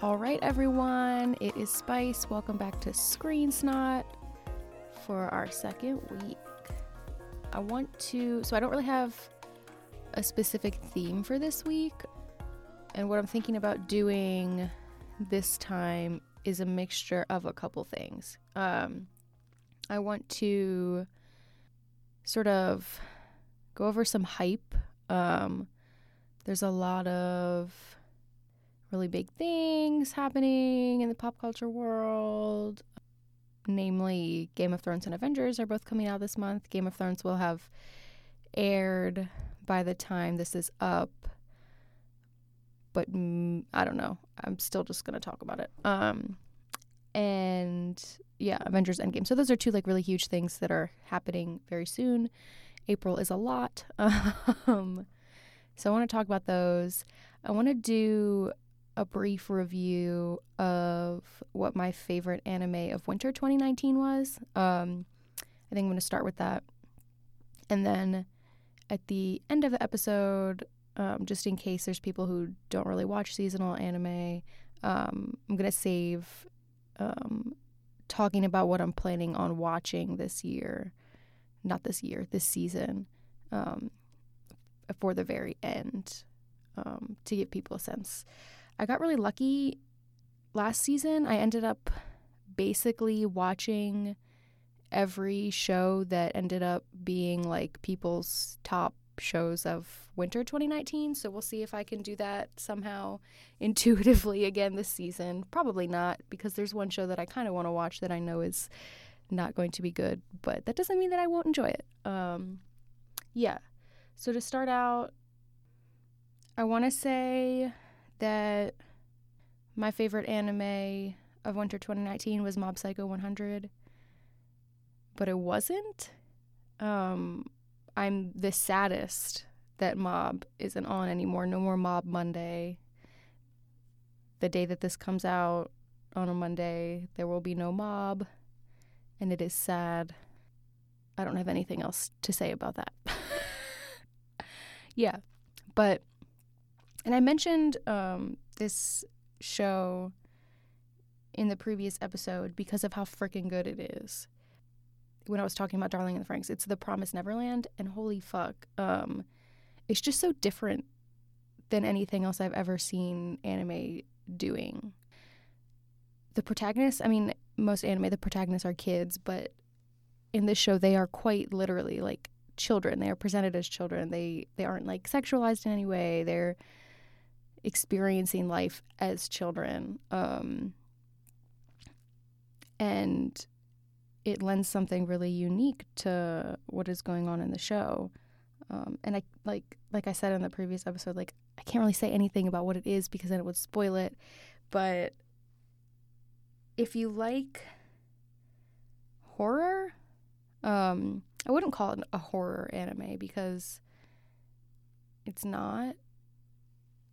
All right, everyone, it is Spice. Welcome back to Screen Snot for our second week. I want to, so I don't really have a specific theme for this week. And what I'm thinking about doing this time is a mixture of a couple things. Um, I want to sort of go over some hype. Um, there's a lot of really big things happening in the pop culture world. Namely, Game of Thrones and Avengers are both coming out this month. Game of Thrones will have aired by the time this is up. But mm, I don't know. I'm still just going to talk about it. Um, and yeah, Avengers Endgame. So those are two like really huge things that are happening very soon. April is a lot. Um, so I want to talk about those. I want to do a brief review of what my favorite anime of winter 2019 was. Um, I think I'm going to start with that. And then at the end of the episode, um, just in case there's people who don't really watch seasonal anime, um, I'm going to save um, talking about what I'm planning on watching this year. Not this year, this season, um, for the very end um, to give people a sense. I got really lucky last season. I ended up basically watching every show that ended up being like people's top shows of winter 2019. So we'll see if I can do that somehow intuitively again this season. Probably not, because there's one show that I kind of want to watch that I know is not going to be good, but that doesn't mean that I won't enjoy it. Um, yeah. So to start out, I want to say that my favorite anime of winter 2019 was Mob Psycho 100, but it wasn't. Um, I'm the saddest that Mob isn't on anymore. No more Mob Monday. The day that this comes out on a Monday, there will be no Mob, and it is sad. I don't have anything else to say about that. yeah, but and I mentioned um, this show in the previous episode because of how freaking good it is. When I was talking about Darling in the Franxx, it's The Promised Neverland, and holy fuck, um, it's just so different than anything else I've ever seen anime doing. The protagonists, I mean, most anime, the protagonists are kids, but in this show, they are quite literally like children. They are presented as children. They they aren't like sexualized in any way. They're experiencing life as children. Um, and it lends something really unique to what is going on in the show. Um, and I like like I said in the previous episode, like I can't really say anything about what it is because then it would spoil it. But if you like horror, um, I wouldn't call it a horror anime because it's not.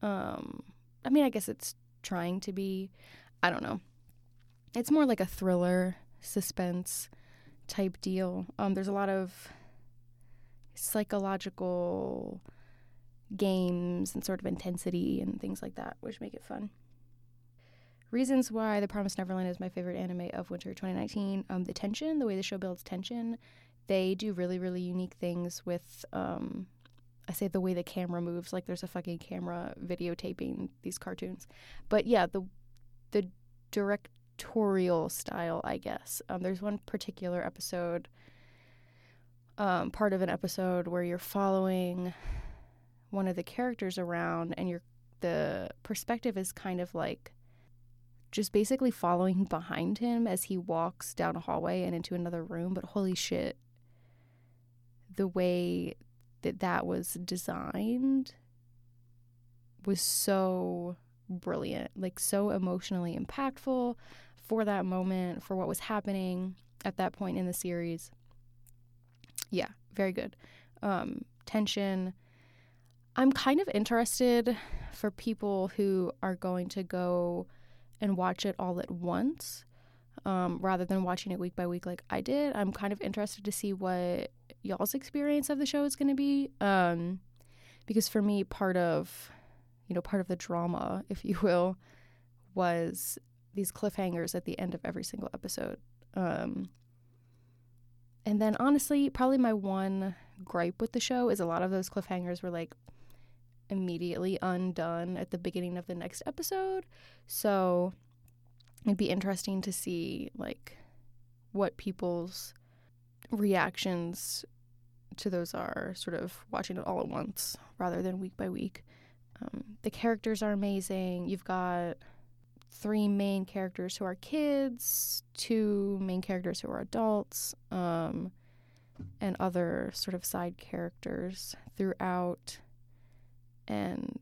Um, I mean, I guess it's trying to be. I don't know. It's more like a thriller, suspense type deal. Um, there's a lot of psychological games and sort of intensity and things like that, which make it fun. Reasons why The Promised Neverland is my favorite anime of winter 2019. Um, the tension, the way the show builds tension, they do really, really unique things with um, I say the way the camera moves, like there's a fucking camera videotaping these cartoons. But yeah, the the directorial style, I guess. Um, there's one particular episode, um, part of an episode where you're following one of the characters around, and you're the perspective is kind of like just basically following behind him as he walks down a hallway and into another room. But holy shit, the way that that was designed was so brilliant, like so emotionally impactful for that moment, for what was happening at that point in the series. Yeah, very good. Um, tension. I'm kind of interested for people who are going to go and watch it all at once um, rather than watching it week by week like I did. I'm kind of interested to see what y'all's experience of the show is going to be. Um, because for me, part of, you know, part of the drama, if you will, was these cliffhangers at the end of every single episode. Um, and then honestly, probably my one gripe with the show is a lot of those cliffhangers were like immediately undone at the beginning of the next episode. So it'd be interesting to see like what people's reactions to those are sort of watching it all at once rather than week by week. Um, the characters are amazing. You've got three main characters who are kids, two main characters who are adults, um, and other sort of side characters throughout. And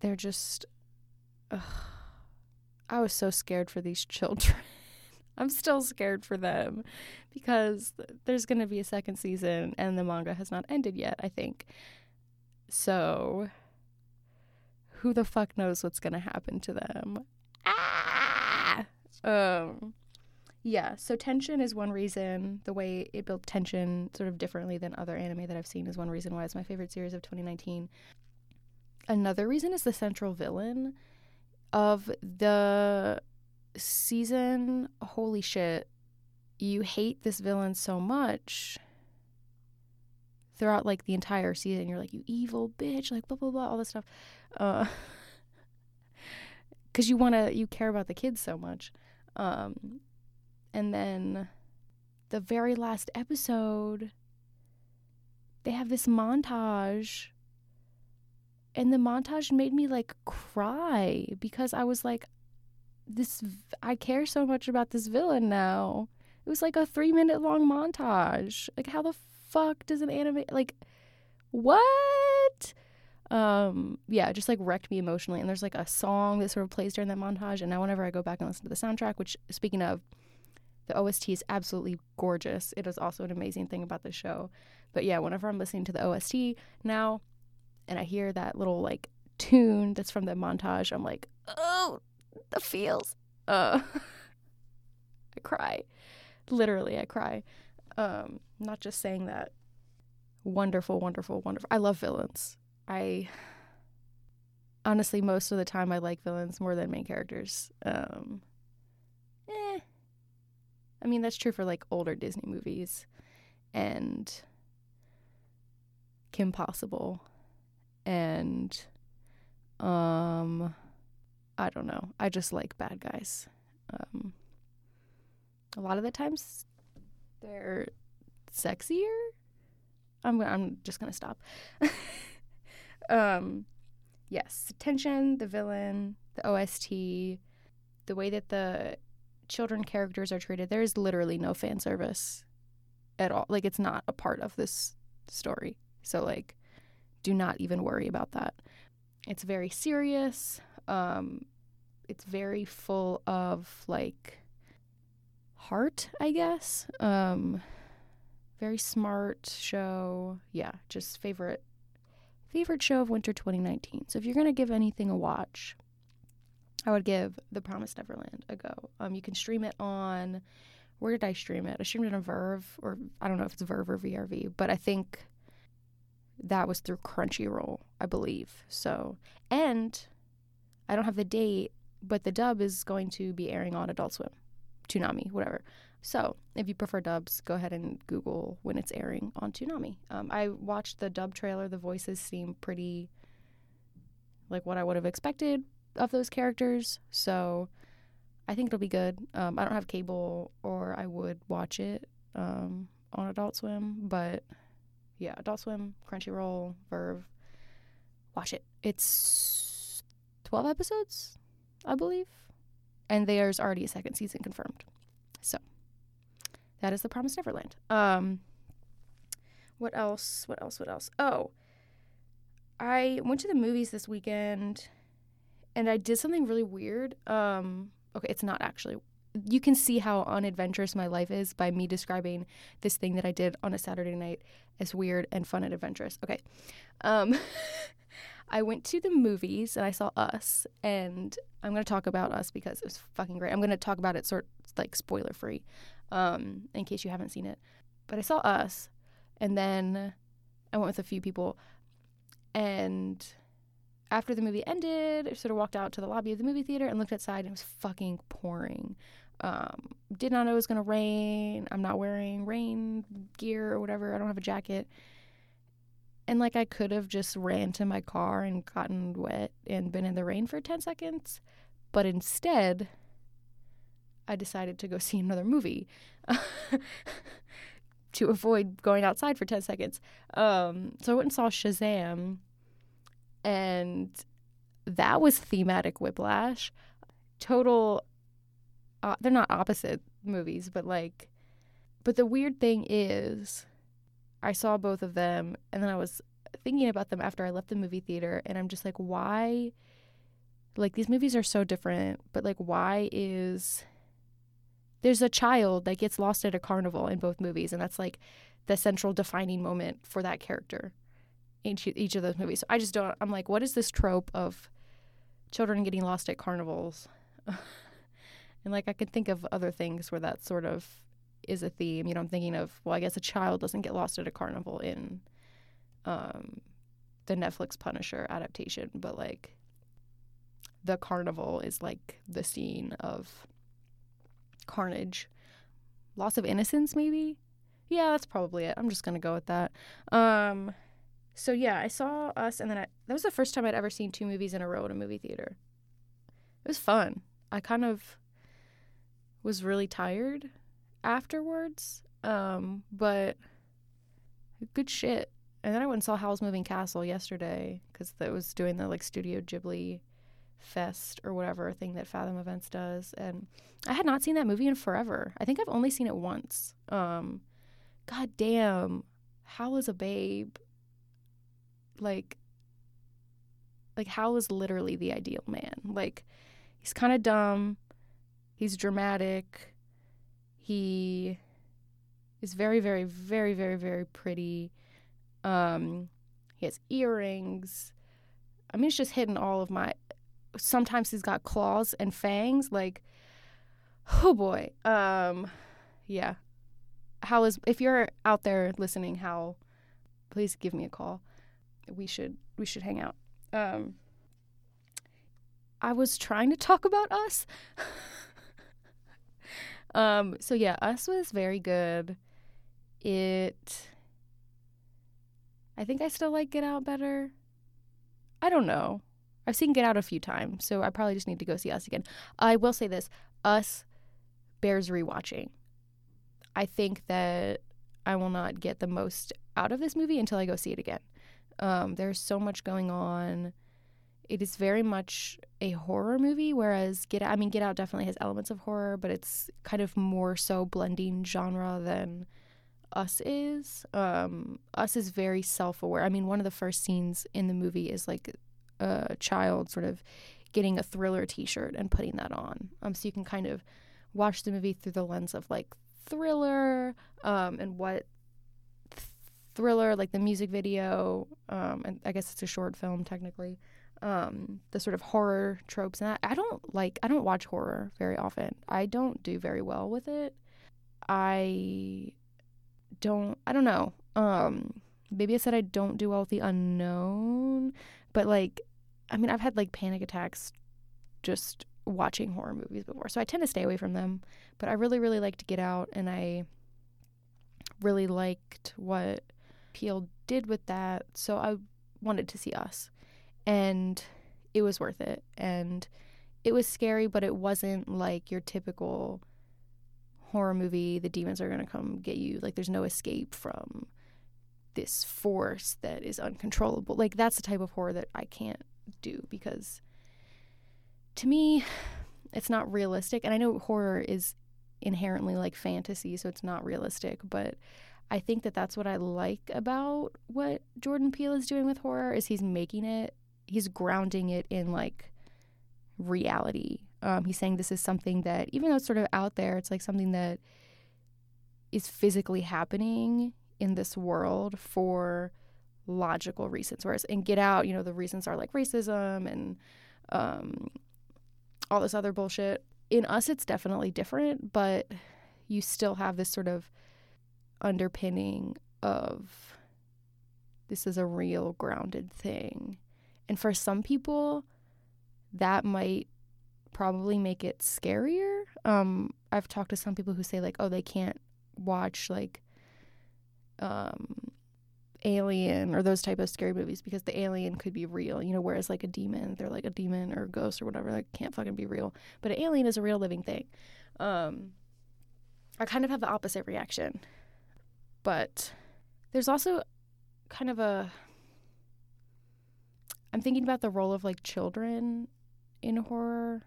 they're just. Ugh, I was so scared for these children. I'm still scared for them because there's going to be a second season and the manga has not ended yet, I think. So, who the fuck knows what's going to happen to them? Ah! Um, yeah, so tension is one reason. The way it built tension sort of differently than other anime that I've seen is one reason why it's my favorite series of 2019. Another reason is the central villain of the season, holy shit, you hate this villain so much throughout like the entire season. You're like, you evil bitch, like blah blah blah, all this stuff. Uh, because you want to, you care about the kids so much. Um, and then the very last episode, they have this montage. And the montage made me like cry because I was like, this I care so much about this villain now. It was like a 3 minute long montage. Like how the fuck does an anime like what? Um yeah, just like wrecked me emotionally and there's like a song that sort of plays during that montage and now whenever I go back and listen to the soundtrack, which speaking of the OST is absolutely gorgeous. It is also an amazing thing about the show. But yeah, whenever I'm listening to the OST now and I hear that little like tune that's from the montage, I'm like, "Oh, the feels. Uh, I cry. Literally, I cry. Um, not just saying that. Wonderful, wonderful, wonderful. I love villains. I honestly, most of the time, I like villains more than main characters. Um, eh. I mean, that's true for like older Disney movies and Kim Possible and um I don't know. I just like bad guys. Um, a lot of the times they're sexier. I'm I'm just gonna stop. um, yes, tension, the villain, the OST, the way that the children characters are treated. There is literally no fan service at all. Like it's not a part of this story. So like, do not even worry about that. It's very serious. Um, it's very full of like heart, I guess. Um, very smart show. Yeah, just favorite favorite show of winter 2019. So if you're gonna give anything a watch, I would give The Promised Neverland a go. Um, you can stream it on. Where did I stream it? I streamed it on Verve, or I don't know if it's Verve or VRV, but I think that was through Crunchyroll, I believe. So, and I don't have the date, but the dub is going to be airing on Adult Swim, Toonami, whatever. So if you prefer dubs, go ahead and Google when it's airing on Toonami. Um, I watched the dub trailer. The voices seem pretty like what I would have expected of those characters. So I think it'll be good. Um, I don't have cable, or I would watch it um, on Adult Swim, but yeah, Adult Swim, Crunchyroll, Verve, watch it. It's 12 episodes, I believe. And there's already a second season confirmed. So that is The Promised Neverland. Um, what else? What else? What else? Oh, I went to the movies this weekend and I did something really weird. Um, okay, it's not actually. You can see how unadventurous my life is by me describing this thing that I did on a Saturday night as weird and fun and adventurous. Okay. Um, I went to the movies and I saw Us, and I'm gonna talk about Us because it was fucking great. I'm gonna talk about it sort of like spoiler free, um, in case you haven't seen it. But I saw Us, and then I went with a few people, and after the movie ended, I sort of walked out to the lobby of the movie theater and looked outside and it was fucking pouring. Um, did not know it was gonna rain. I'm not wearing rain gear or whatever. I don't have a jacket. And like I could have just ran to my car and gotten wet and been in the rain for 10 seconds, but instead I decided to go see another movie to avoid going outside for 10 seconds. Um, so I went and saw Shazam and that was thematic whiplash. Total uh, they're not opposite movies, but like but the weird thing is I saw both of them and then I was thinking about them after I left the movie theater and I'm just like why like these movies are so different, but like why is there's a child that gets lost at a carnival in both movies and that's like the central defining moment for that character each each of those movies. So I just don't. I'm like, what is this trope of children getting lost at carnivals? and like, I could think of other things where that sort of is a theme. You know, I'm thinking of well, I guess a child doesn't get lost at a carnival in um, the Netflix Punisher adaptation, but like the carnival is like the scene of carnage, loss of innocence, maybe. Yeah, that's probably it. I'm just gonna go with that. Um, so yeah, I saw Us, and then I, that was the first time I'd ever seen two movies in a row at a movie theater. It was fun. I kind of was really tired afterwards, um, but good shit. And then I went and saw Howl's Moving Castle yesterday because that was doing the like Studio Ghibli fest or whatever thing that Fathom Events does, and I had not seen that movie in forever. I think I've only seen it once. Um, God damn, Howl is a babe like like Howl is literally the ideal man. Like he's kind of dumb, he's dramatic, he is very very very very very pretty. Um he has earrings. I mean it's just hitting all of my sometimes he's got claws and fangs like oh boy. Um yeah. Howl is if you're out there listening, Howl? please give me a call we should we should hang out. Um, I was trying to talk about us. um, so yeah, us was very good. It. I think I still like Get Out better. I don't know. I've seen Get Out a few times, so I probably just need to go see Us again. I will say this: Us bears rewatching. I think that I will not get the most out of this movie until I go see it again. Um, there's so much going on. It is very much a horror movie, whereas Get Out, I mean, Get Out definitely has elements of horror, but it's kind of more so blending genre than Us is. Um, Us is very self aware. I mean, one of the first scenes in the movie is like a child sort of getting a thriller t shirt and putting that on. Um, so you can kind of watch the movie through the lens of like thriller um, and what thriller, like the music video, um, and I guess it's a short film technically. Um, the sort of horror tropes and that. I don't like. I don't watch horror very often. I don't do very well with it. I don't. I don't know. Um, maybe I said I don't do well with the unknown, but like, I mean, I've had like panic attacks just watching horror movies before, so I tend to stay away from them. But I really, really like to get out, and I really liked what Peele did with that. So I wanted to see us. And it was worth it. And it was scary, but it wasn't like your typical horror movie. The demons are going to come get you. Like there's no escape from this force that is uncontrollable. Like that's the type of horror that I can't do because to me, it's not realistic. And I know horror is inherently like fantasy, so it's not realistic, but I think that that's what I like about what Jordan Peele is doing with horror is he's making it he's grounding it in like reality. Um, he's saying this is something that even though it's sort of out there, it's like something that is physically happening in this world for logical reasons. Whereas in Get Out, you know, the reasons are like racism and um, all this other bullshit. In Us, it's definitely different, but you still have this sort of underpinning of this is a real grounded thing And for some people, that might probably make it scarier. Um, I've talked to some people who say like, oh, they can't watch like um alien or those type of scary movies because the alien could be real you know whereas like a demon they're like a demon or a ghost or whatever like can't fucking be real. But an alien is a real living thing. Um i kind of have the opposite reaction. But there's also kind of a i'm thinking about the role of like children in horror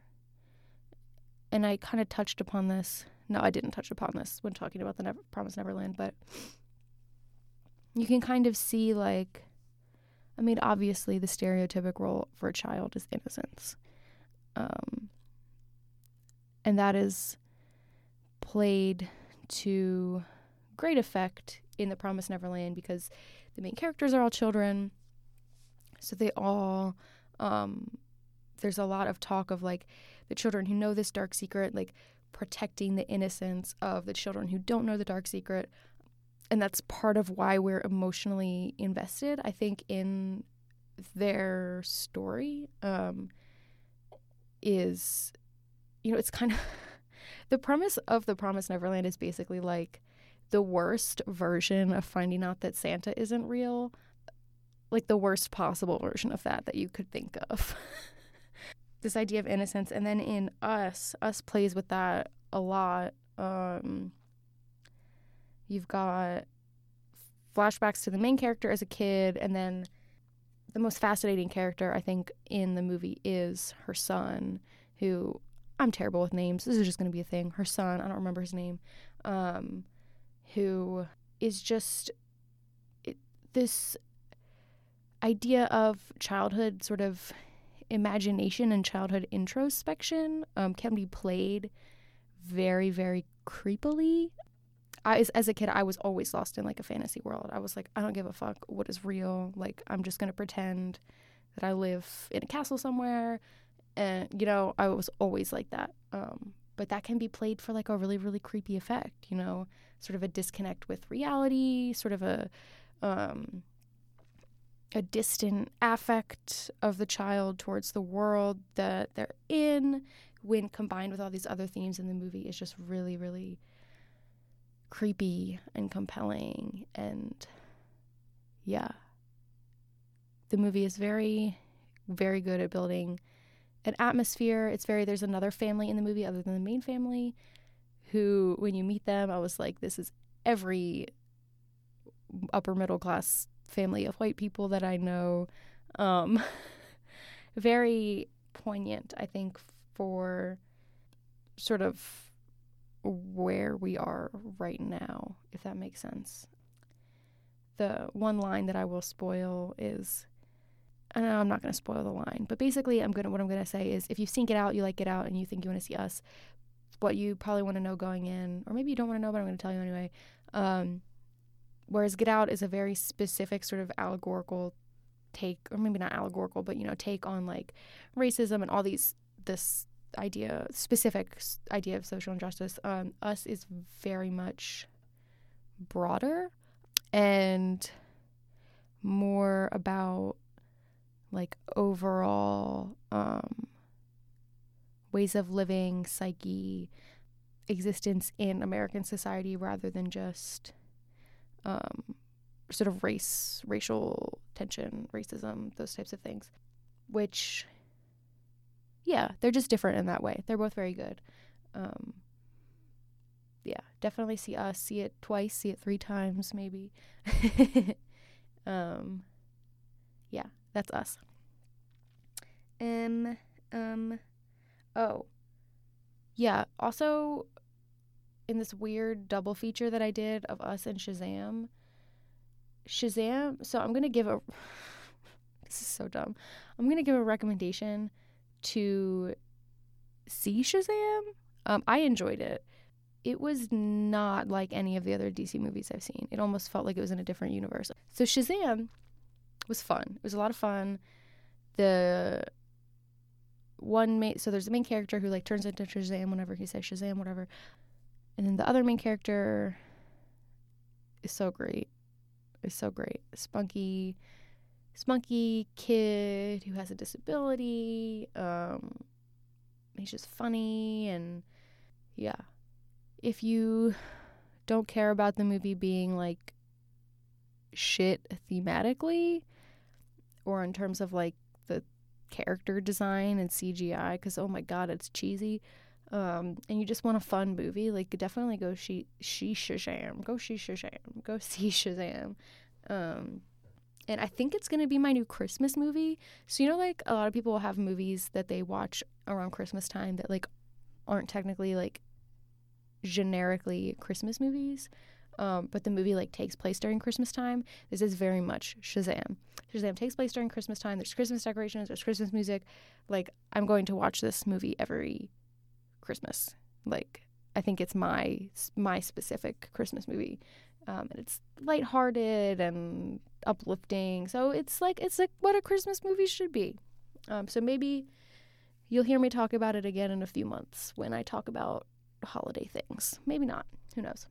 and i kind of touched upon this no i didn't touch upon this when talking about the Never- promise neverland but you can kind of see like I mean obviously the stereotypic role for a child is innocence. Um, and that is played to great effect in The Promise Neverland because the main characters are all children. So they all um, there's a lot of talk of like the children who know this dark secret like protecting the innocence of the children who don't know the dark secret. And that's part of why we're emotionally invested i think in their story um, is you know it's kind of the premise of the promise neverland is basically like the worst version of finding out that santa isn't real like the worst possible version of that that you could think of this idea of innocence and then in us us plays with that a lot um, You've got flashbacks to the main character as a kid, and then the most fascinating character, I think, in the movie is her son, who I'm terrible with names. This is just going to be a thing. Her son, I don't remember his name, um, who is just it, this idea of childhood sort of imagination and childhood introspection um, can be played very, very creepily I, as, as a kid, I was always lost in like a fantasy world. I was like, I don't give a fuck what is real. Like, I'm just gonna pretend that I live in a castle somewhere, and you know, I was always like that. Um, but that can be played for like a really, really creepy effect. You know, sort of a disconnect with reality, sort of a um, a distant affect of the child towards the world that they're in when combined with all these other themes in the movie is just really really creepy and compelling. And yeah. The movie is very very good at building an atmosphere. It's very there's another family in the movie other than the main family who when you meet them i was like this is every upper middle class family of white people that i know um very poignant i think for sort of where we are right now, if that makes sense. The one line that I will spoil is know I'm not going to spoil the line, but basically I'm going to what I'm going to say is if you've seen Out, you like Get Out and you think you want to see us, what you probably want to know going in, or maybe you don't want to know, but I'm going to tell you anyway. Um, whereas Get Out is a very specific sort of allegorical take, or maybe not allegorical, but you know, take on like racism and all these this idea, specific idea of social injustice, um, us is very much broader and more about like overall um, ways of living, psyche, existence in American society rather than just um, sort of race, racial tension, racism, those types of things, which yeah, they're just different in that way. They're both very good. Um, yeah, definitely see us. See it twice. See it three times, maybe. um, yeah, that's us. Um, um, oh, yeah. Also, in this weird double feature that I did of us and Shazam, Shazam. So I'm gonna give a. this is so dumb. I'm gonna give a recommendation to see Shazam. Um, I enjoyed it. It was not like any of the other DC movies I've seen. It almost felt like it was in a different universe. So Shazam was fun. It was a lot of fun. The one main so there's the main character who like turns into Shazam whenever he says Shazam, whatever. And then the other main character is so great. Is so great. Spunky, spunky kid who has a disability. Um, he's just funny and yeah. If you don't care about the movie being like shit thematically or in terms of like the character design and CGI cuz oh my god it's cheesy um and you just want a fun movie like definitely go she she Shazam go she Shazam go see Shazam um and I think it's to be my new Christmas movie. So you know like a lot of people will have movies that they watch around Christmas time that like aren't technically like generically Christmas movies. Um, but the movie like takes place during Christmas time. This is very much Shazam. Shazam takes place during Christmas time. There's Christmas decorations. There's Christmas music. Like I'm going to watch this movie every Christmas. Like I think it's my my specific Christmas movie, um, and it's lighthearted and uplifting. So it's like it's like what a Christmas movie should be. Um, so maybe you'll hear me talk about it again in a few months when I talk about holiday things. Maybe not. Who knows?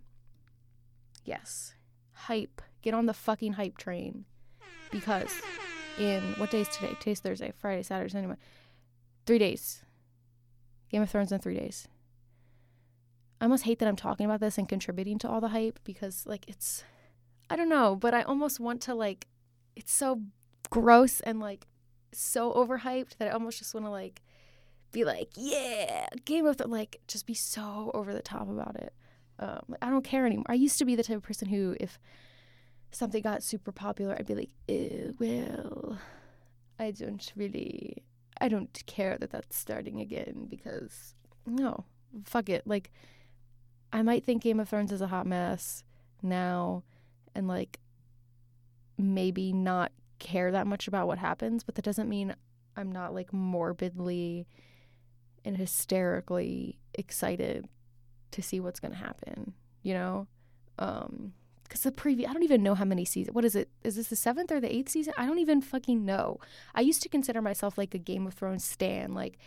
Yes. Hype. Get on the fucking hype train. Because in what day is today? Today's Thursday, Friday, Saturday, Sunday. Three days. Game of Thrones in three days. I almost hate that I'm talking about this and contributing to all the hype because like it's I don't know, but I almost want to like it's so gross and like so overhyped that I almost just want to like be like, yeah, Game of Thrones, like just be so over the top about it. Um, I don't care anymore. I used to be the type of person who, if something got super popular, I'd be like, well, I don't really, I don't care that that's starting again because no, fuck it. Like, I might think Game of Thrones is a hot mess now, and like maybe not care that much about what happens, but that doesn't mean I'm not like morbidly and hysterically excited to see what's going to happen, you know? Um, because the preview, I don't even know how many seasons. What is it? Is this the seventh or the eighth season? I don't even fucking know. I used to consider myself like a Game of Thrones stan. Like,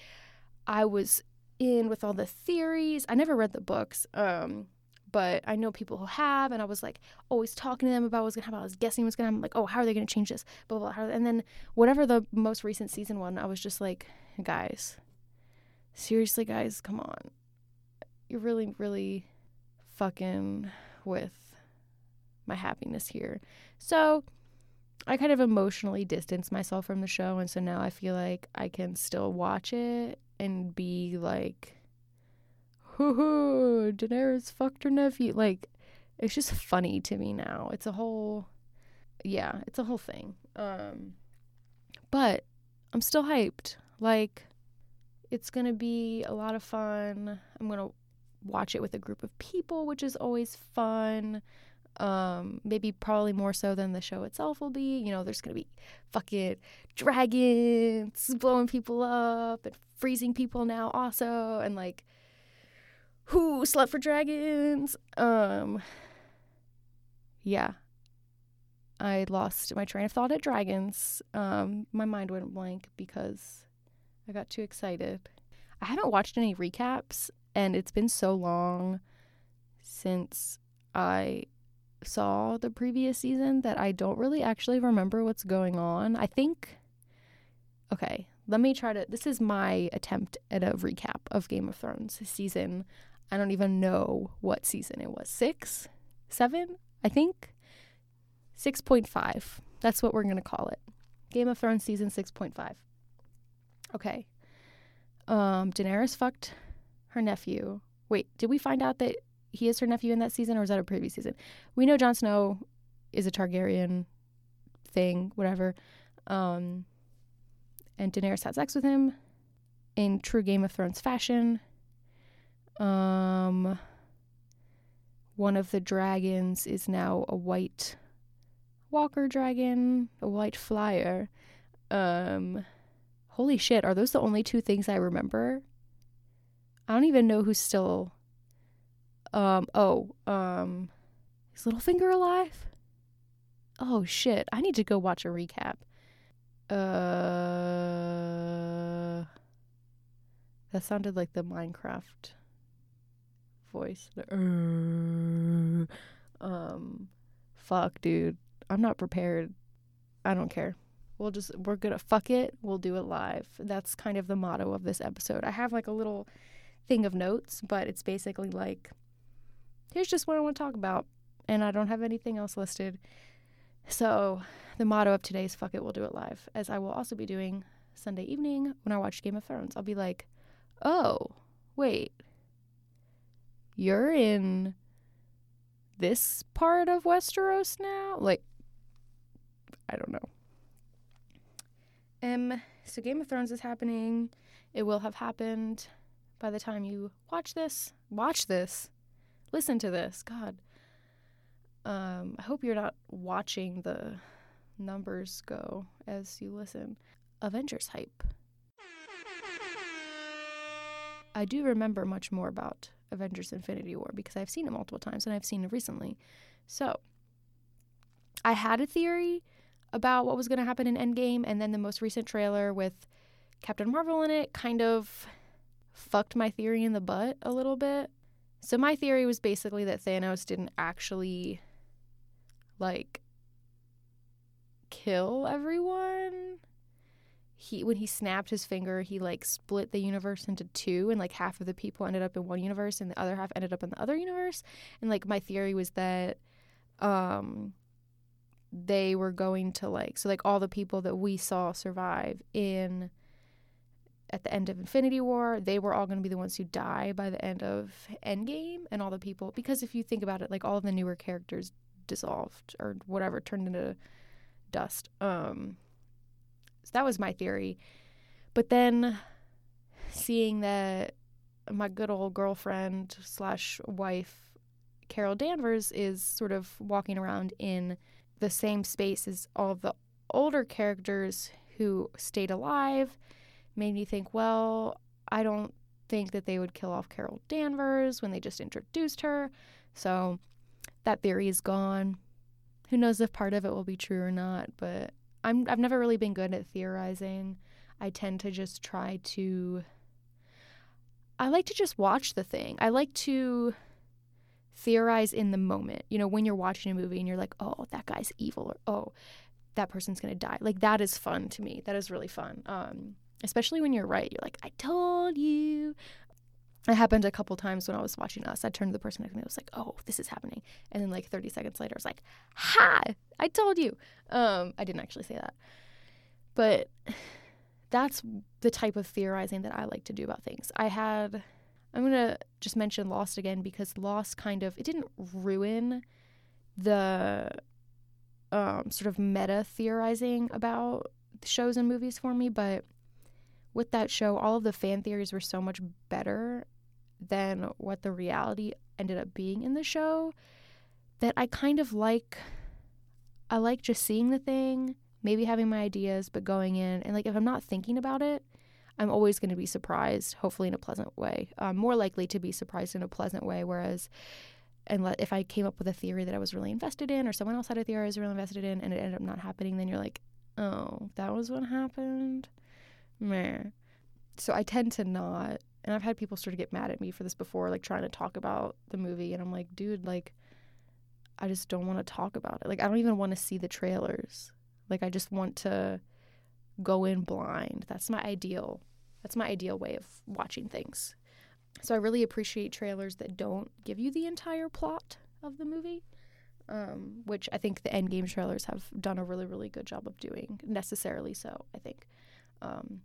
I was in with all the theories. I never read the books, um, but I know people who have, and I was like always talking to them about what's gonna happen. I was guessing what's gonna happen. like, oh, how are they gonna change this? Blah blah. blah. And then whatever the most recent season one, I was just like, guys, seriously, guys, come on. You're really, really fucking with my happiness here. So I kind of emotionally distanced myself from the show. And so now I feel like I can still watch it and be like, hoo hoo, Daenerys fucked her nephew. Like, it's just funny to me now. It's a whole, yeah, it's a whole thing. Um, but I'm still hyped. Like, it's going to be a lot of fun. I'm going to watch it with a group of people, which is always fun. Um, maybe probably more so than the show itself will be. You know, there's going to be fucking dragons blowing people up and freezing people now also and like who slept for dragons? Um yeah. I lost my train of thought at dragons. Um my mind went blank because I got too excited. I haven't watched any recaps, and it's been so long since I saw the previous season that I don't really actually remember what's going on. I think. Okay, let me try to. This is my attempt at a recap of Game of Thrones season. I don't even know what season it was. Six? Seven? I think? 6.5. That's what we're going to call it. Game of Thrones season 6.5. Okay. Um, Daenerys fucked her nephew. Wait, did we find out that he is her nephew in that season, or was that a previous season? We know Jon Snow is a Targaryen thing, whatever. Um, and Daenerys had sex with him in true Game of Thrones fashion. Um, one of the dragons is now a white walker dragon, a white flyer. Um, Holy shit, are those the only two things I remember? I don't even know who's still um oh, um is Littlefinger alive? Oh shit, I need to go watch a recap. Uh That sounded like the Minecraft voice. Uh, um fuck, dude. I'm not prepared. I don't care. We'll just we're gonna fuck it. We'll do it live. That's kind of the motto of this episode. I have like a little thing of notes, but it's basically like here's just what I want to talk about, and I don't have anything else listed. So the motto of today is fuck it, we'll do it live. As I will also be doing Sunday evening when I watch Game of Thrones. I'll be like, oh, wait, you're in this part of Westeros now? Like, I don't know. Um, so Game of Thrones is happening. It will have happened by the time you watch this. Watch this. Listen to this. God. Um, I hope you're not watching the numbers go as you listen. Avengers hype. I do remember much more about Avengers Infinity War because I've seen it multiple times and I've seen it recently. So, I had a theory about what was going to happen in Endgame, and then the most recent trailer with Captain Marvel in it kind of fucked my theory in the butt a little bit. So, my theory was basically that Thanos didn't actually, like, kill everyone he when he snapped his finger, he like split the universe into two, and like half of the people ended up in one universe, and the other half ended up in the other universe. And like my theory was that, um, they were going to like so like all the people that we saw survive in at the end of Infinity War, they were all going to be the ones who die by the end of Endgame, and all the people because if you think about it, like all of the newer characters dissolved or whatever turned into dust. Um, so that was my theory. But then seeing that my good old girlfriend slash wife, Carol Danvers, is sort of walking around in the same space as all of the older characters who stayed alive, made me think, well, I don't think that they would kill off Carol Danvers when they just introduced her. So that theory is gone. Who knows if part of it will be true or not, but I'm I've never really been good at theorizing. I tend to just try to I like to just watch the thing. I like to theorize in the moment. You know, when you're watching a movie and you're like, "Oh, that guy's evil," or "Oh, that person's gonna die." Like that is fun to me. That is really fun. Um, especially when you're right. You're like, "I told you." It happened a couple times when I was watching Us. I turned to the person next to me. I was like, "Oh, this is happening," and then like 30 seconds later, I was like, "Ha! I told you." Um, I didn't actually say that, but that's the type of theorizing that I like to do about things. I had. I'm gonna just mention Lost again because Lost kind of it didn't ruin the um, sort of meta theorizing about shows and movies for me, but with that show, all of the fan theories were so much better than what the reality ended up being in the show that I kind of like I like just seeing the thing, maybe having my ideas, but going in and like if I'm not thinking about it, I'm always going to be surprised, hopefully in a pleasant way. I'm more likely to be surprised in a pleasant way. Whereas, and if I came up with a theory that I was really invested in, or someone else had a theory I was really invested in, and it ended up not happening, then you're like, oh, that was what happened. Meh. So I tend to not and I've had people sort of get mad at me for this before, like trying to talk about the movie. And I'm like, dude, like, I just don't want to talk about it. Like, I don't even want to see the trailers. Like, I just want to go in blind. That's my ideal. That's my ideal way of watching things. So I really appreciate trailers that don't give you the entire plot of the movie, um, which I think the Endgame trailers have done a really, really good job of doing. Necessarily so, I think. Um,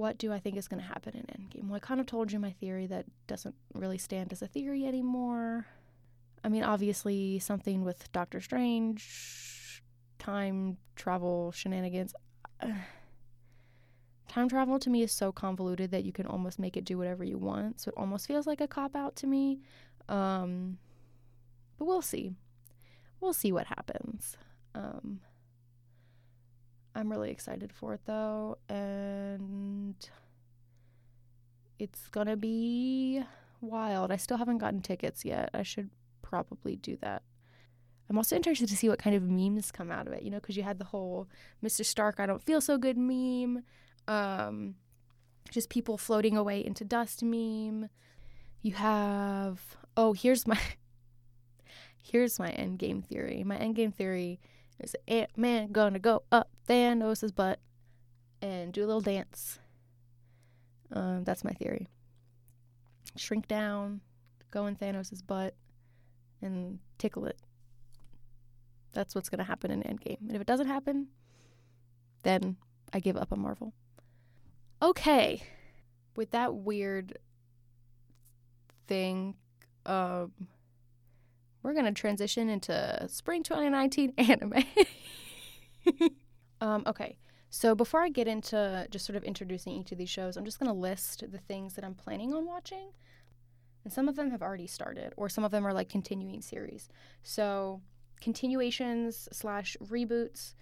what do I think is going to happen in Endgame? Well, I kind of told you my theory that doesn't really stand as a theory anymore. I mean, obviously, something with Doctor Strange, time travel shenanigans. time travel to me is so convoluted that you can almost make it do whatever you want. So it almost feels like a cop out to me. Um, but we'll see. We'll see what happens. Um, I'm really excited for it though, and it's gonna be wild. I still haven't gotten tickets yet. I should probably do that. I'm also interested to see what kind of memes come out of it, you know, because you had the whole Mr. Stark, I don't feel so good meme, um, just people floating away into dust meme. You have, oh, here's my, here's my end game theory. My end game theory is Ant Man gonna go up Thanos' butt and do a little dance. Um, that's my theory. Shrink down, go in Thanos' butt, and tickle it. That's what's going to happen in Endgame. And if it doesn't happen, then I give up on Marvel. Okay. With that weird thing, um, we're going to transition into spring 2019 anime. Um, okay. So before I get into just sort of introducing each of these shows, I'm just going to list the things that I'm planning on watching. And some of them have already started, or some of them are like continuing series. So continuations slash reboots.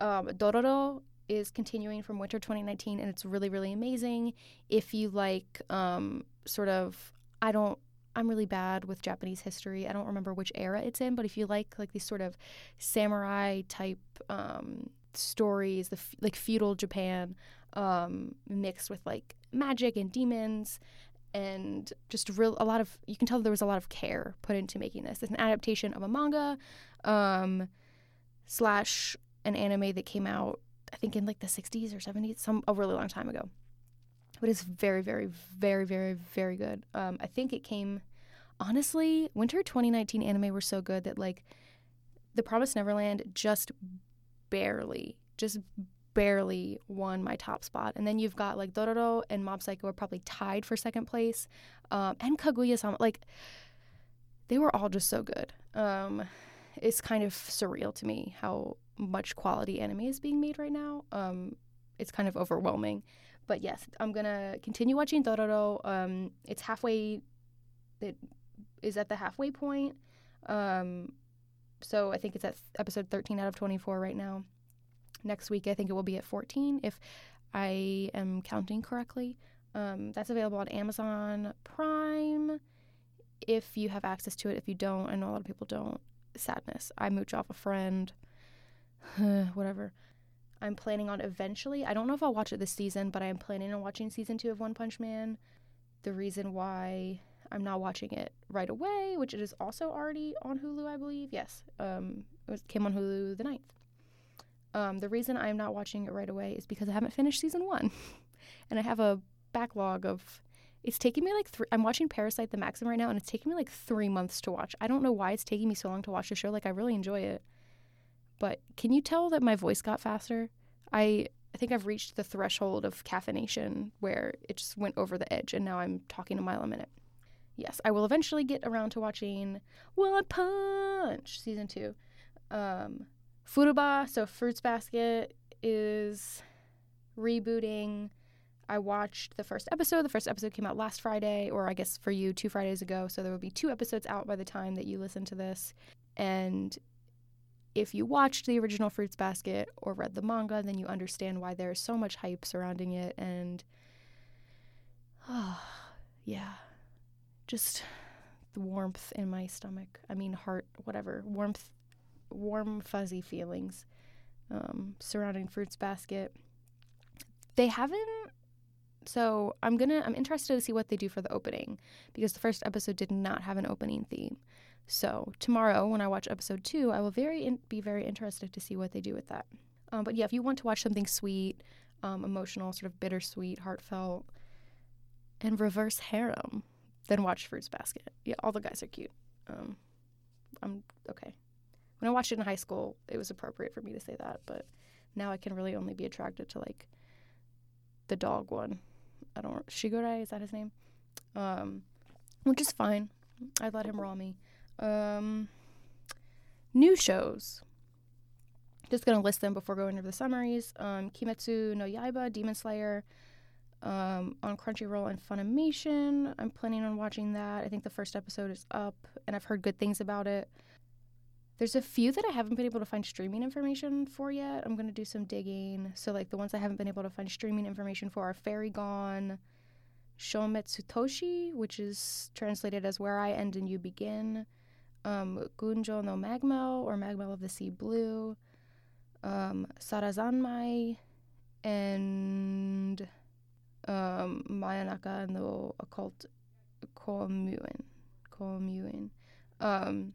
Um, Dororo is continuing from winter 2019, and it's really, really amazing. If you like um, sort of, I don't I'm really bad with Japanese history. I don't remember which era it's in, but if you like like these sort of samurai type um, stories, the f- like feudal Japan um, mixed with like magic and demons and just real a lot of you can tell there was a lot of care put into making this. It's an adaptation of a manga um, slash an anime that came out I think in like the 60s or 70s, some a really long time ago but it's very, very, very, very, very good. Um, I think it came, honestly, winter 2019 anime were so good that like, The Promised Neverland just barely, just barely won my top spot. And then you've got like Dororo and Mob Psycho are probably tied for second place, um, and Kaguya-sama. Like, they were all just so good. Um, it's kind of surreal to me how much quality anime is being made right now. Um, it's kind of overwhelming. But yes, I'm gonna continue watching Dororo. Um, it's halfway. It is at the halfway point. Um, so I think it's at episode 13 out of 24 right now. Next week, I think it will be at 14 if I am counting correctly. Um, that's available on Amazon Prime if you have access to it. If you don't, I know a lot of people don't. Sadness. I mooch off a friend. Whatever. I'm planning on eventually. I don't know if I'll watch it this season, but I am planning on watching season two of One Punch Man. The reason why I'm not watching it right away, which it is also already on Hulu, I believe. Yes, um, it came on Hulu the 9th. Um, the reason I'm not watching it right away is because I haven't finished season one, and I have a backlog of. It's taking me like three. I'm watching Parasyte the Maxim right now, and it's taking me like three months to watch. I don't know why it's taking me so long to watch the show. Like I really enjoy it. But can you tell that my voice got faster? I I think I've reached the threshold of caffeination where it just went over the edge and now I'm talking a mile a minute. Yes, I will eventually get around to watching One Punch season 2. Um Furuba, so Fruits Basket is rebooting. I watched the first episode. The first episode came out last Friday, or I guess for you, two Fridays ago. So there will be two episodes out by the time that you listen to this. And if you watched the original Fruits Basket or read the manga, then you understand why there's so much hype surrounding it. And, oh, yeah, just the warmth in my stomach. I mean, heart, whatever. Warmth, warm, fuzzy feelings um, surrounding Fruits Basket. They haven't. So I'm gonna. I'm interested to see what they do for the opening because the first episode did not have an opening theme. So tomorrow, when I watch episode two, I will very in- be very interested to see what they do with that. Um, but yeah, if you want to watch something sweet, um, emotional, sort of bittersweet, heartfelt, and reverse harem, then watch Fruits Basket. Yeah, all the guys are cute. Um, I'm okay. When I watched it in high school, it was appropriate for me to say that, but now I can really only be attracted to like the dog one. I don't Shigure is that his name? Um, which is fine. I let him raw me. Um, new shows. Just gonna list them before going over the summaries. Um, Kimetsu no Yaiba, Demon Slayer, um, on Crunchyroll and Funimation. I'm planning on watching that. I think the first episode is up, and I've heard good things about it. There's a few that I haven't been able to find streaming information for yet. I'm gonna do some digging. So like the ones I haven't been able to find streaming information for are Fairy Gone, Shometsutoshi, which is translated as Where I End and You Begin um, Gunjo no Magmel or Magmel of the Sea Blue, um, Sarazanmai, and um, Mayonaka and the Occult Koumuen. Koumuen. Um,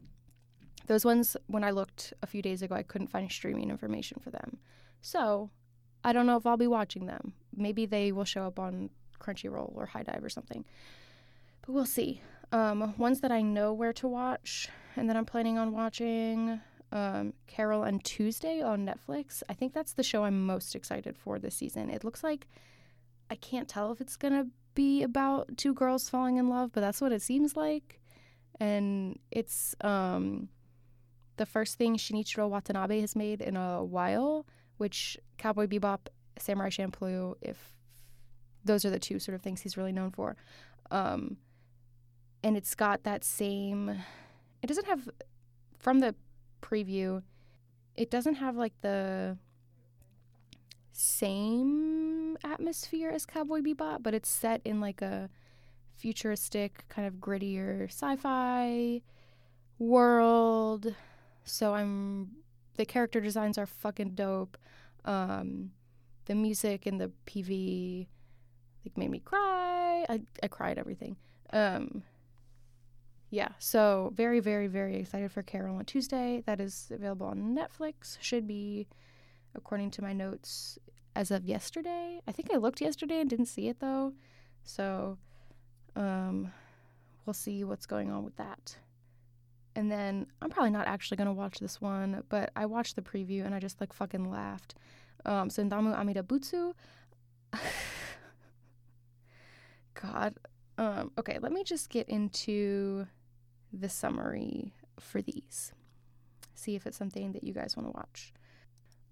those ones, when I looked a few days ago, I couldn't find streaming information for them. So I don't know if I'll be watching them. Maybe they will show up on Crunchyroll or HIDIVE or something. But we'll see. Um, ones that I know where to watch and that I'm planning on watching um, Carole and Tuesday on Netflix. I think that's the show I'm most excited for this season. It looks like I can't tell if it's going to be about two girls falling in love, but that's what it seems like. And it's um, the first thing Shinichiro Watanabe has made in a while, which Cowboy Bebop, Samurai Champloo, if those are the two sort of things he's really known for. Um, and it's got that same, it doesn't have, from the preview, it doesn't have like the same atmosphere as Cowboy Bebop, but it's set in like a futuristic, kind of grittier sci fi world. So I'm, the character designs are fucking dope. Um, the music and the PV like made me cry. I, I cried everything. Um, yeah, so very, very, very excited for Carole on Tuesday. That is available on Netflix. Should be, according to my notes, as of yesterday. I think I looked yesterday and didn't see it though. So, um, we'll see what's going on with that. And then I'm probably not actually gonna watch this one, but I watched the preview and I just like fucking laughed. Um, so Namu Amida Butsu. God. Um, okay, let me just get into the summary for these. See if it's something that you guys want to watch.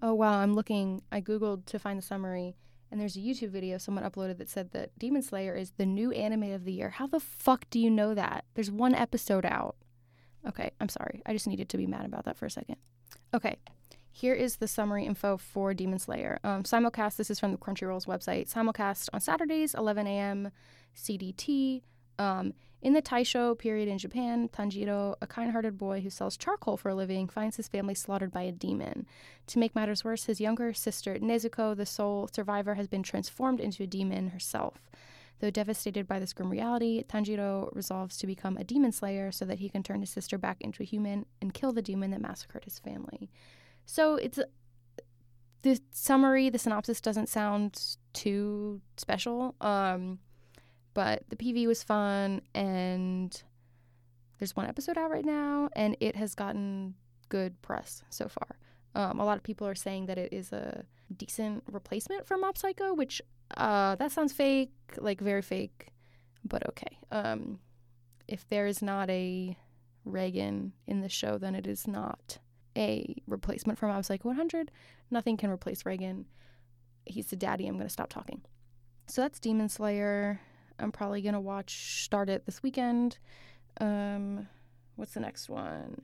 Oh, wow, I'm looking. I Googled to find the summary, and there's a YouTube video someone uploaded that said that Demon Slayer is the new anime of the year. How the fuck do you know that? There's one episode out. Okay, I'm sorry. I just needed to be mad about that for a second. Okay, here is the summary info for Demon Slayer. Um, simulcast, this is from the Crunchyroll's website. Simulcast on Saturdays, 11 a.m. CDT. Um, in the Taisho period in Japan, Tanjiro, a kind hearted boy who sells charcoal for a living, finds his family slaughtered by a demon. To make matters worse, his younger sister, Nezuko, the sole survivor, has been transformed into a demon herself. Though devastated by this grim reality, Tanjiro resolves to become a demon slayer so that he can turn his sister back into a human and kill the demon that massacred his family. So it's the summary, the synopsis doesn't sound too special. Um, but the PV was fun, and there's one episode out right now, and it has gotten good press so far. Um, a lot of people are saying that it is a decent replacement for Mob Psycho, which uh, that sounds fake, like very fake, but okay. Um, if there is not a Reigen in the show, then it is not a replacement for Mob Psycho 100. Nothing can replace Reigen. He's the daddy. I'm going to stop talking. So that's Demon Slayer. I'm probably gonna watch start it this weekend. Um, what's the next one?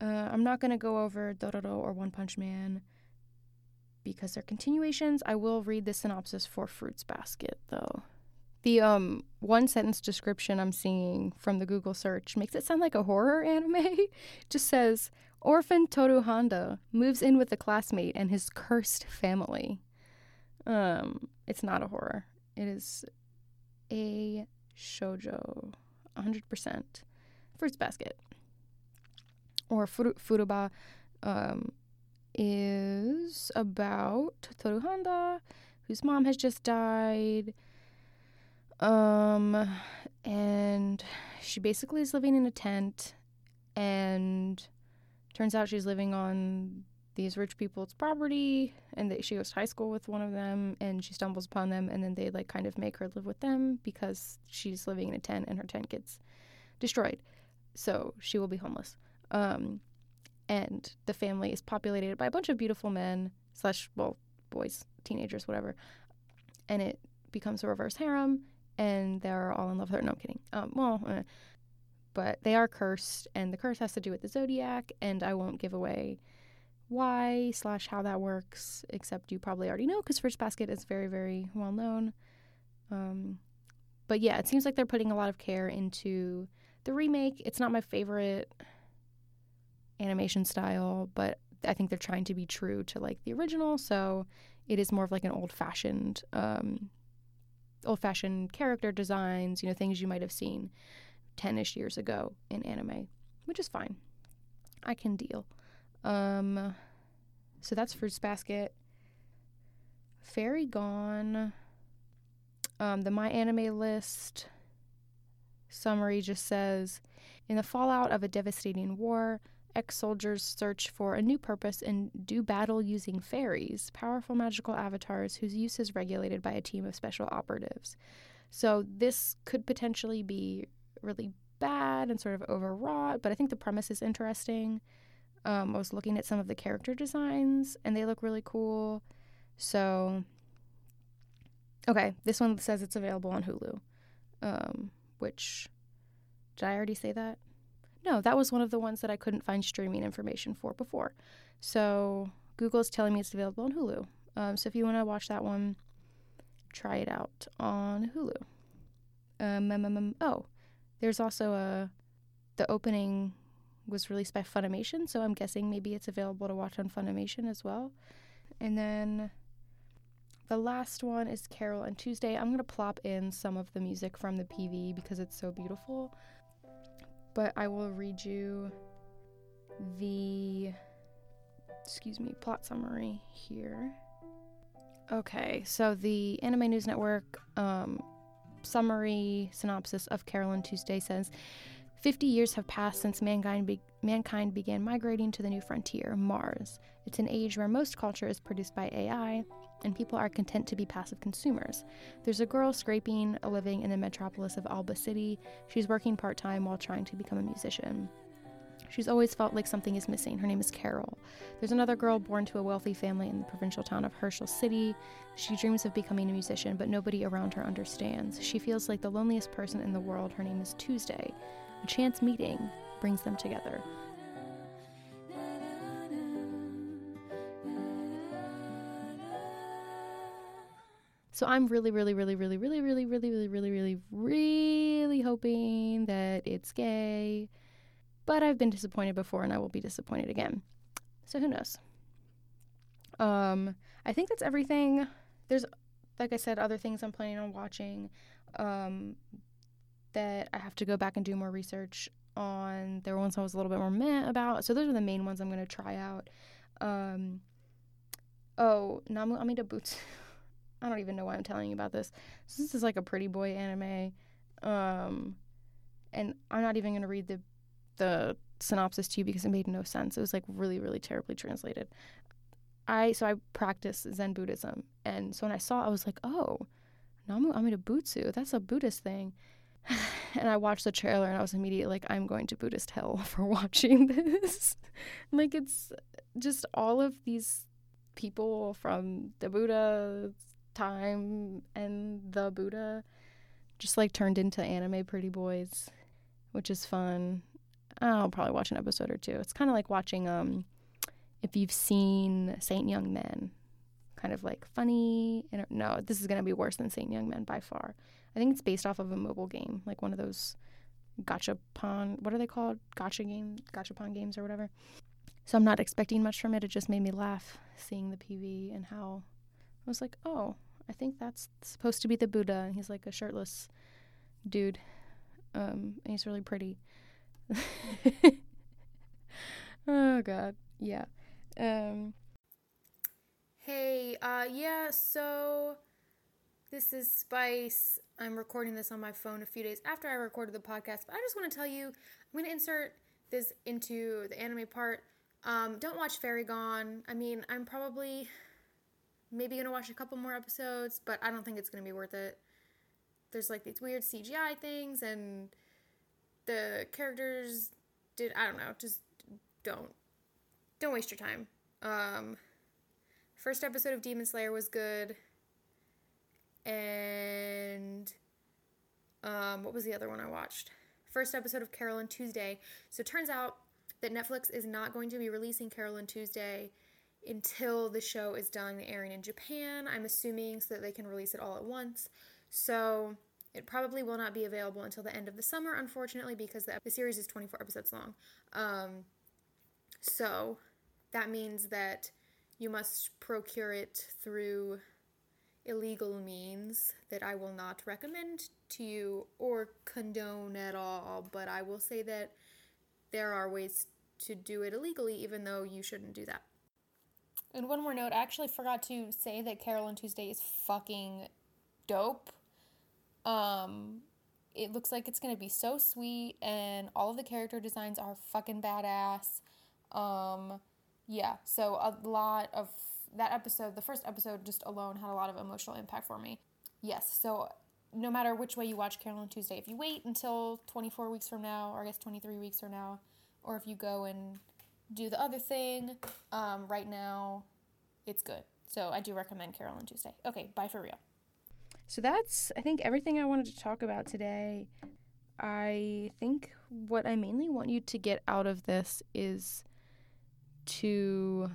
Uh, I'm not gonna go over Dororo or One Punch Man because they're continuations. I will read the synopsis for Fruits Basket though. The um one sentence description I'm seeing from the Google search makes it sound like a horror anime. it just says orphan Toru Honda moves in with a classmate and his cursed family. Um, it's not a horror. It is a shojo, 100%. Fruits Basket or Furu- Furuba um, is about Toru Honda, whose mom has just died. Um, and she basically is living in a tent, and turns out she's living on these rich people's property and that she goes to high school with one of them and she stumbles upon them and then they like kind of make her live with them because she's living in a tent and her tent gets destroyed. So she will be homeless. Um, and the family is populated by a bunch of beautiful men slash well boys teenagers whatever. And it becomes a reverse harem and they're all in love with her. No I'm kidding. Um, well uh, but they are cursed and the curse has to do with the zodiac and i won't give away why slash how that works, except you probably already know because Fruits Basket is very, very well known. Um, but yeah, it seems like they're putting a lot of care into the remake. It's not my favorite animation style, but I think they're trying to be true to like the original. So it is more of like an old fashioned, um, old fashioned character designs, you know, things you might have seen 10 ish years ago in anime, which is fine. I can deal. Um, so that's Fruits Basket. Fairy Gone. Um, the My Anime list summary just says In the fallout of a devastating war, ex soldiers search for a new purpose and do battle using fairies, powerful magical avatars whose use is regulated by a team of special operatives. So, this could potentially be really bad and sort of overwrought, but I think the premise is interesting. Um, I was looking at some of the character designs and they look really cool. So, okay, this one says it's available on Hulu, um, which, did I already say that? No, that was one of the ones that I couldn't find streaming information for before. So, Google is telling me it's available on Hulu. Um, so, if you want to watch that one, try it out on Hulu. Um, um, um, oh, there's also a the opening was released by Funimation, so I'm guessing maybe it's available to watch on Funimation as well. And then the last one is Carole and Tuesday. I'm going to plop in some of the music from the PV because it's so beautiful. But I will read you the excuse me, plot summary here. Okay, so the Anime News Network um, summary synopsis of Carole and Tuesday says 50 years have passed since mankind, be- mankind began migrating to the new frontier, Mars. It's an age where most culture is produced by AI, and people are content to be passive consumers. There's a girl scraping a living in the metropolis of Alba City. She's working part time while trying to become a musician. She's always felt like something is missing. Her name is Carole. There's another girl born to a wealthy family in the provincial town of Herschel City. She dreams of becoming a musician, but nobody around her understands. She feels like the loneliest person in the world. Her name is Tuesday. A chance meeting brings them together. So I'm really, really, really, really, really, really, really, really, really, really, really hoping that it's gay. But I've been disappointed before and I will be disappointed again. So who knows? Um, I think that's everything. There's, like I said, other things I'm planning on watching. Um, that I have to go back and do more research on. There were ones I was a little bit more meh about. So those are the main ones I'm going to try out. Um, oh, Namu Amida Boots. I don't even know why I'm telling you about this. This is like a pretty boy anime. Um, and I'm not even going to read the the synopsis to you because it made no sense. It was like really, really terribly translated. I so I practice Zen Buddhism, and so when I saw, it, I was like, oh, Namu Amida Butsu, that's a Buddhist thing. and I watched the trailer and I was immediately like, I'm going to Buddhist hell for watching this. like, it's just all of these people from the Buddha time and the Buddha just like turned into anime pretty boys, which is fun. I'll probably watch an episode or two. It's kind of like watching, um, if you've seen Saint Young Men, kind of like funny. And no, this is going to be worse than Saint Young Men by far. I think it's based off of a mobile game, like one of those gotcha gachapon. What are they called? Gacha game, gachapon games or whatever. So I'm not expecting much from it. It just made me laugh seeing the PV and how I was like, oh, I think that's supposed to be the Buddha, and he's like a shirtless dude, um, and he's really pretty. oh God, yeah. Um, hey, uh, yeah. So this is Spice. I'm recording this on my phone a few days after I recorded the podcast, but I just want to tell you I'm going to insert this into the anime part. Um, don't watch Fairy Gone. I mean, I'm probably maybe going to watch a couple more episodes, but I don't think it's going to be worth it. There's like these weird CGI things, and the characters did, I don't know, just don't. Don't waste your time. Um, first episode of Demon Slayer was good and um, what was the other one I watched? First episode of Carole and Tuesday. So it turns out that Netflix is not going to be releasing Carole and Tuesday until the show is done airing in Japan. I'm assuming so that they can release it all at once. So it probably will not be available until the end of the summer, unfortunately, because the, the series is 24 episodes long. Um, so that means that you must procure it through illegal means that I will not recommend to you or condone at all, but I will say that there are ways to do it illegally, even though you shouldn't do that. And one more note, I actually forgot to say that Carole and Tuesday is fucking dope. Um, it looks like it's gonna be so sweet, and all of the character designs are fucking badass. Um, yeah, so a lot of that episode, the first episode just alone had a lot of emotional impact for me. Yes, so no matter which way you watch Carole and Tuesday, if you wait until 24 weeks from now, or I guess 23 weeks from now, or if you go and do the other thing, um, right now, it's good. So I do recommend Carole and Tuesday. Okay, bye for real. So that's, I think, everything I wanted to talk about today. I think what I mainly want you to get out of this is to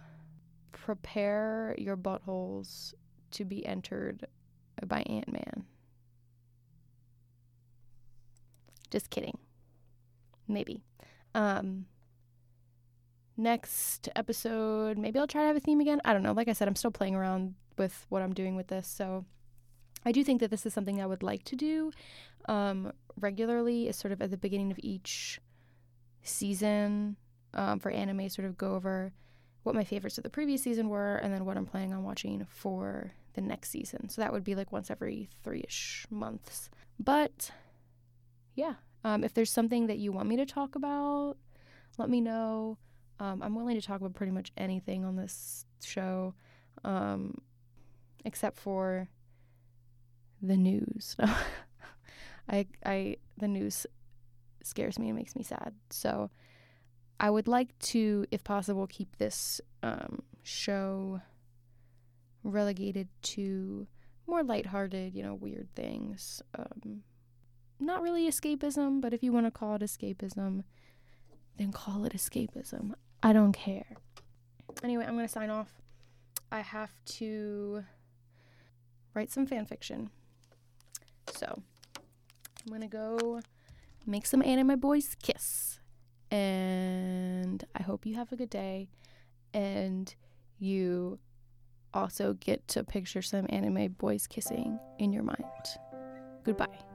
prepare your buttholes to be entered by Ant Man. Just kidding. Maybe. Um, next episode, maybe I'll try to have a theme again. I don't know. Like I said, I'm still playing around with what I'm doing with this. So I do think that this is something I would like to do um, regularly, is sort of at the beginning of each season um, for anime, sort of go over what my favorites of the previous season were and then what I'm planning on watching for the next season. So that would be like once every three ish months. But yeah, um, if there's something that you want me to talk about, let me know. Um, I'm willing to talk about pretty much anything on this show, um, except for the news. I, I, the news scares me and makes me sad. So I would like to, if possible, keep this um, show relegated to more lighthearted, you know, weird things. Um, not really escapism, but if you want to call it escapism, then call it escapism. I don't care. Anyway, I'm going to sign off. I have to write some fan fiction. So, I'm going to go make some anime boys kiss. And I hope you have a good day and you also get to picture some anime boys kissing in your mind. Goodbye.